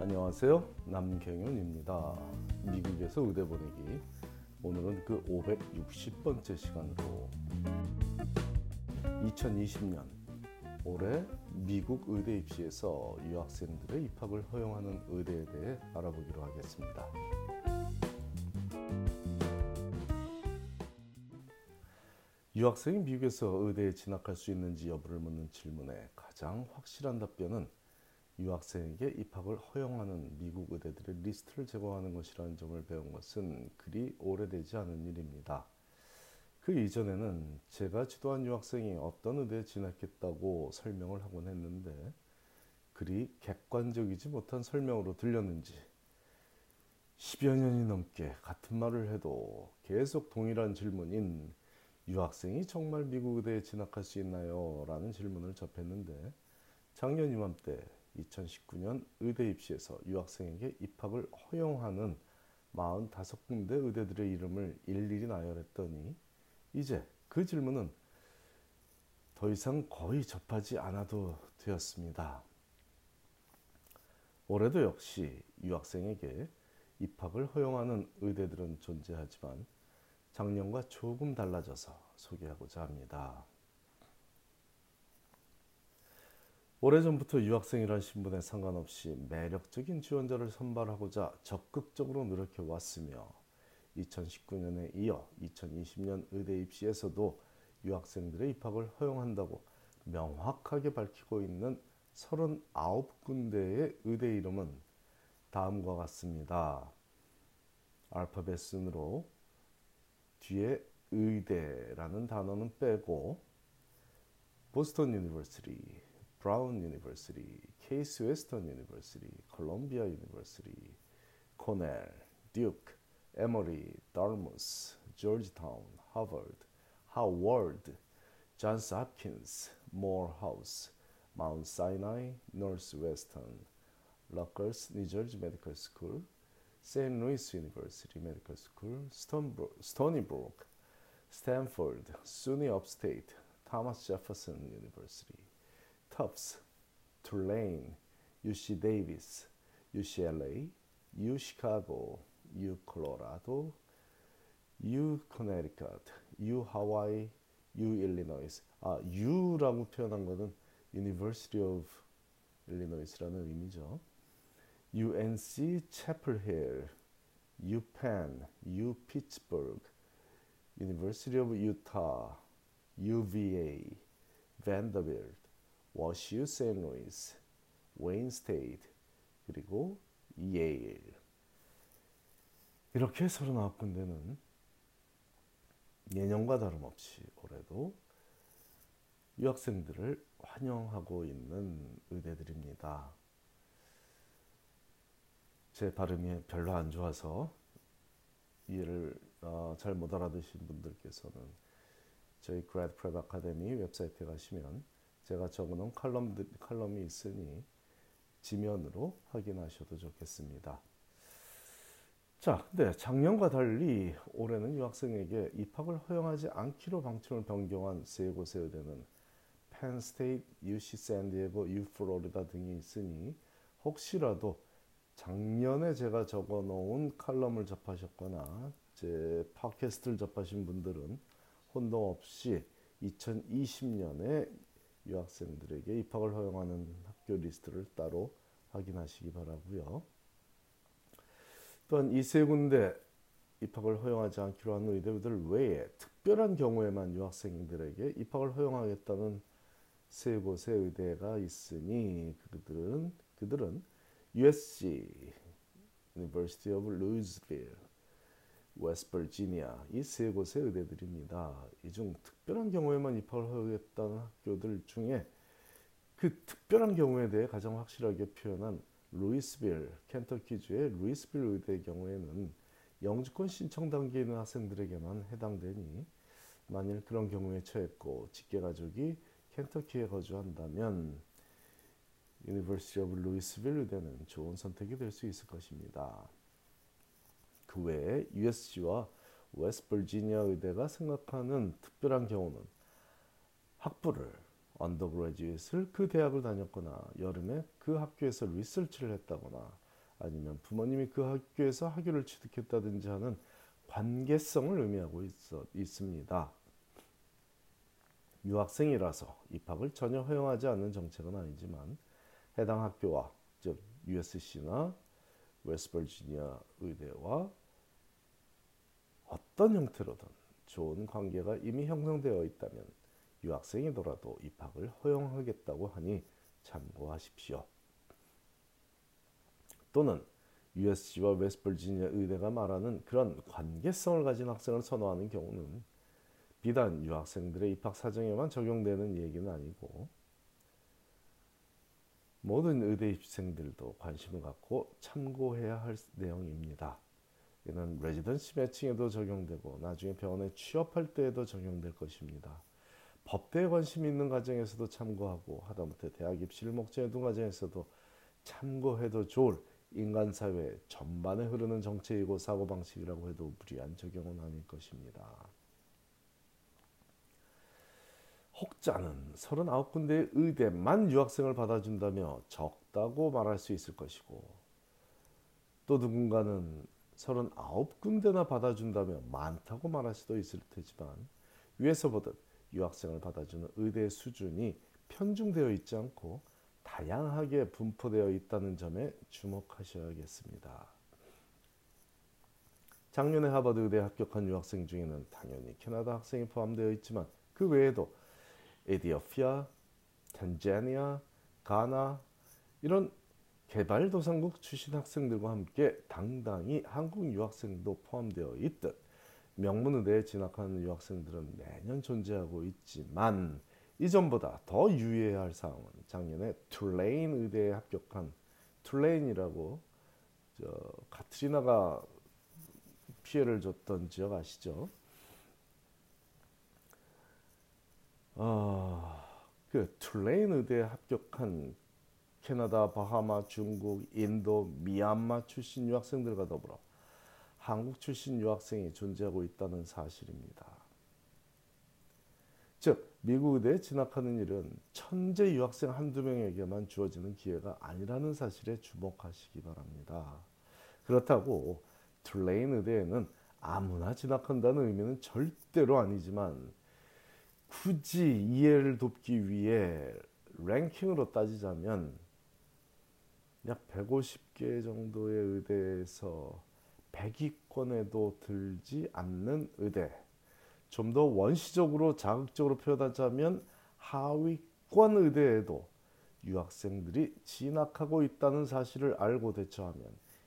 안녕하세요. 남경윤입니다. 미국에서 의대 보내기. 오늘은 그 560번째 시간으로 2020년 올해 미국 의대 입시에서 유학생들의 입학을 허용하는 의대에 대해 알아보기로 하겠습니다. 유학생이 미국에서 의대에 진학할 수 있는지 여부를 묻는 질문에 가장 확실한 답변은 유학생에게 입학을 허용하는 미국 의대들의 리스트를 제공하는 것이라는 점을 배운 것은 그리 오래되지 않은 일입니다. 그 이전에는 제가 지도한 유학생이 어떤 의대에 진학했다고 설명을 하곤 했는데 그리 객관적이지 못한 설명으로 들렸는지 10여 년이 넘게 같은 말을 해도 계속 동일한 질문인 유학생이 정말 미국 의대에 진학할 수 있나요? 라는 질문을 접했는데 작년 이맘때 2019년 의대 입시에서 유학생에게 입학을 허용하는 45군데 의대들의 이름을 일일이 나열했더니 이제 그 질문은 더 이상 거의 접하지 않아도 되었습니다. 올해도 역시 유학생에게 입학을 허용하는 의대들은 존재하지만 작년과 조금 달라져서 소개하고자 합니다. 오래전부터 유학생이란 신분에 상관없이 매력적인 지원자를 선발하고자 적극적으로 노력해 왔으며 2019년에 이어 2020년 의대 입시에서도 유학생들의 입학을 허용한다고 명확하게 밝히고 있는 39군데의 의대 이름은 다음과 같습니다. 알파벳 순으로 뒤에 의대라는 단어는 빼고 Boston University, Brown University, Case Western University, Columbia University, Cornell, Duke, Emory, Dartmouth, Tufts, Tulane, UC Davis, UCLA, U Chicago, U Colorado, U Connecticut, U Hawaii, U Illinois. 아, U라고 표현한 것은 University of Illinois라는 의미죠. UNC Chapel Hill, UPenn, U Pittsburgh, University of Utah, UVA, Vanderbilt, WashU St. Louis, Wayne State, 그리고 Yale 이렇게 39군데는 예년과 다름없이 올해도 유학생들을 환영하고 있는 의대들입니다. 제 발음이 별로 안 좋아서 이해를 어, 잘못 알아들으신 분들께서는 저희 Grad Prep Academy 웹사이트에 가시면 제가 적어놓은 칼럼, 칼럼이 있으니 지면으로 확인하셔도 좋겠습니다. 자, 근데 작년과 달리 올해는 유학생에게 입학을 허용하지 않기로 방침을 변경한 세 곳의 의대는 Penn State, UC San Diego, U Florida 등이 있으니 혹시라도 작년에 제가 적어놓은 칼럼을 접하셨거나 제 팟캐스트를 접하신 분들은 혼동 없이 2020년에 유학생들에게 입학을 허용하는 학교 리스트를 따로 확인하시기 바라고요. 또한 이 세 군데 입학을 허용하지 않기로 한 의대들 외에 특별한 경우에만 유학생들에게 입학을 허용하겠다는 세 곳의 의대가 있으니 그들은 그들은 USC, University of Louisville, West Virginia 이 세 곳의 의대들입니다. 이 중 특별한 경우에만 입학을 하겠다는 학교들 중에 그 특별한 경우에 대해 가장 확실하게 표현한 루이스빌, 켄터키주의 루이스빌 의대의 경우에는 영주권 신청 단계에 있는 학생들에게만 해당되니 만일 그런 경우에 처했고 직계 가족이 켄터키에 거주한다면 University of Louisville 의대는 좋은 선택이 될 수 있을 것입니다. 그 외에 USC와 웨스트버지니아 의대가 생각하는 특별한 경우는 학부를 undergraduate를 그 대학을 다녔거나 여름에 그 학교에서 리서치를 했다거나 아니면 부모님이 그 학교에서 학위를 취득했다든지 하는 관계성을 의미하고 있어, 있습니다. 유학생이라서 입학을 전혀 허용하지 않는 정책은 아니지만 해당 학교와 즉 USC나 웨스버지니아 의대와 어떤 형태로든 좋은 관계가 이미 형성되어 있다면 유학생이더라도 입학을 허용하겠다고 하니 참고하십시오. 또는 USC와 웨스버지니아 의대가 말하는 그런 관계성을 가진 학생을 선호하는 경우는 비단 유학생들의 입학 사정에만 적용되는 얘기는 아니고 모든 의대 입생들도 관심을 갖고 참고해야 할 내용입니다. 이는 레지던시 매칭에도 적용되고 나중에 병원에 취업할 때에도 적용될 것입니다. 법대에 관심 있는 과정에서도 참고하고 하다못해 대학 입시를 목적에 둔 과정에서도 참고해도 좋을 인간 사회 전반에 흐르는 정책이고 사고방식이라고 해도 무리한 적용은 아닐 것입니다. 혹자는 39군데의 의대만 유학생을 받아준다며 적다고 말할 수 있을 것이고 또 누군가는 39군데나 받아준다며 많다고 말할 수도 있을 테지만 위에서 보듯 유학생을 받아주는 의대의 수준이 편중되어 있지 않고 다양하게 분포되어 있다는 점에 주목하셔야겠습니다. 작년에 하버드 의대 합격한 유학생 중에는 당연히 캐나다 학생이 포함되어 있지만 그 외에도 에디오피아, 탄자니아, 가나 이런 개발도상국 출신 학생들과 함께 당당히 한국 유학생도 포함되어 있듯 명문의대에 진학하는 유학생들은 매년 존재하고 있지만 이전보다 더 유의해야 할 사항은 작년에 툴레인 의대에 합격한 툴레인이라고 저 카트리나가 피해를 줬던 지역 아시죠? 어, 그 툴레인 의대에 합격한 캐나다, 바하마, 중국, 인도, 미얀마 출신 유학생들과 더불어 한국 출신 유학생이 존재하고 있다는 사실입니다. 즉, 미국 의대에 진학하는 일은 천재 유학생 한두 명에게만 주어지는 기회가 아니라는 사실에 주목하시기 바랍니다. 그렇다고 툴레인 의대에는 아무나 진학한다는 의미는 절대로 아니지만 굳이 이해를 돕기 위해 랭킹으로 따지자면 약 150개 정도의 의대에서 100위권에도 들지 않는 의대 좀 더 원시적으로 자극적으로 표현하자면 하위권 의대에도 유학생들이 진학하고 있다는 사실을 알고 대처하면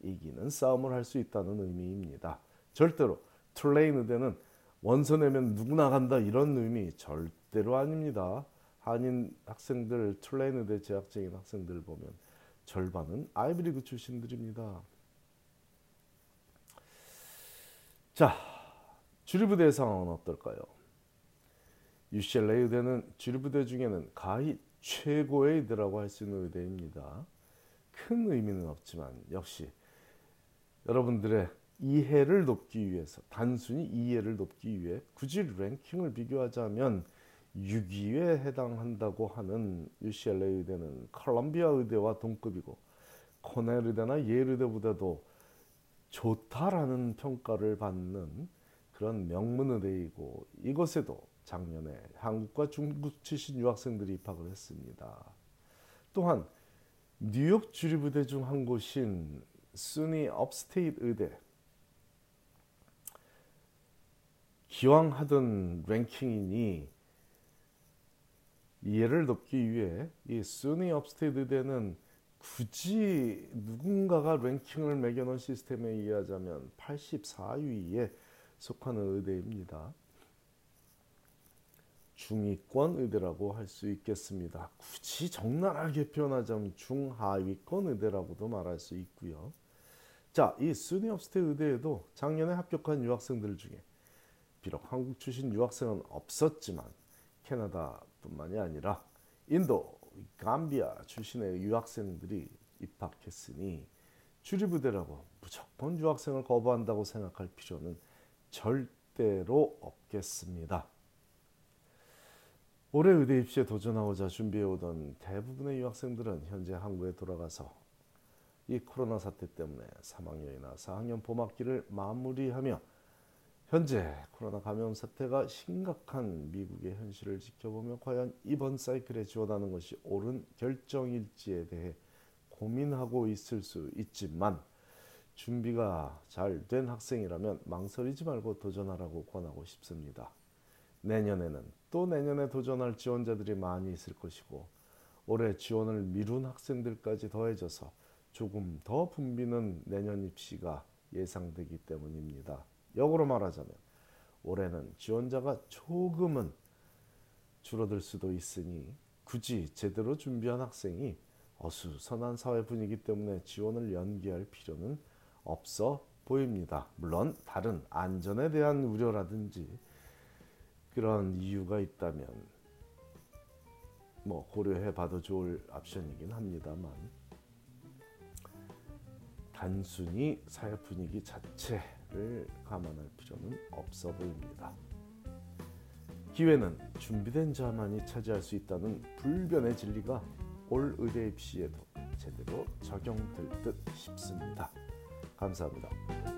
이기는 싸움을 할 수 있다는 의미입니다. 절대로 툴레인 의대는 원서 내면 누구나 간다 이런 의미 절대로 아닙니다. 한인 학생들 툴레인 의대 재학 중인 학생들 보면 절반은 아이비리그 출신들입니다. 자, 주리부대 상황은 어떨까요? UCLA 의대는 주리부대 중에는 가히 최고의 의대라고 할 수 있는 의대입니다. 큰 의미는 없지만 역시 여러분들의 이해를 돕기 위해서 단순히 이해를 돕기 위해 굳이 랭킹을 비교하자면 6위에 해당한다고 하는 UCLA 의대는 컬럼비아 의대와 동급이고 코넬 의대나 예일 의대보다도 좋다라는 평가를 받는 그런 명문 의대이고 이곳에도 작년에 한국과 중국 출신 유학생들이 입학을 했습니다. 또한 뉴욕 주립 의대 중 한 곳인 순위 업스테이트 의대 기왕 하던 랭킹이니 이해를 돕기 위해 이 순위 업스테이트 의대는 굳이 누군가가 랭킹을 매겨놓은 시스템에 의하자면 84위에 속하는 의대입니다. 중위권 의대라고 할 수 있겠습니다. 굳이 적나라하게 표현하자면 중하위권 의대라고도 말할 수 있고요. 자, 이 순위 업스테 의대에도 작년에 합격한 유학생들 중에 비록 한국 출신 유학생은 없었지만 캐나다뿐만이 아니라 인도, 감비아 출신의 유학생들이 입학했으니 주리부대라고 무조건 유학생을 거부한다고 생각할 필요는 절대로 없겠습니다. 올해 의대 입시에 도전하고자 준비해오던 대부분의 유학생들은 현재 한국에 돌아가서 이 코로나 사태 때문에 3학년이나 4학년 봄학기를 마무리하며 현재 코로나 감염 사태가 심각한 미국의 현실을 지켜보며 과연 이번 사이클에 지원하는 것이 옳은 결정일지에 대해 고민하고 있을 수 있지만 준비가 잘 된 학생이라면 망설이지 말고 도전하라고 권하고 싶습니다. 내년에는 또 내년에 도전할 지원자들이 많이 있을 것이고 올해 지원을 미룬 학생들까지 더해져서 조금 더 붐비는 내년 입시가 예상되기 때문입니다. 역으로 말하자면 올해는 지원자가 조금은 줄어들 수도 있으니 굳이 제대로 준비한 학생이 어수선한 사회 분위기 때문에 지원을 연기할 필요는 없어 보입니다. 물론 다른 안전에 대한 우려라든지 그런 이유가 있다면 뭐 고려해 봐도 좋을 옵션이긴 합니다만 단순히 사회 분위기 자체 를 감안할 필요는 없어 보입니다. 기회는 준비된 자만이 차지할 수 있다는 불변의 진리가 올 의대 입시에도 제대로 적용될 듯 싶습니다. 감사합니다.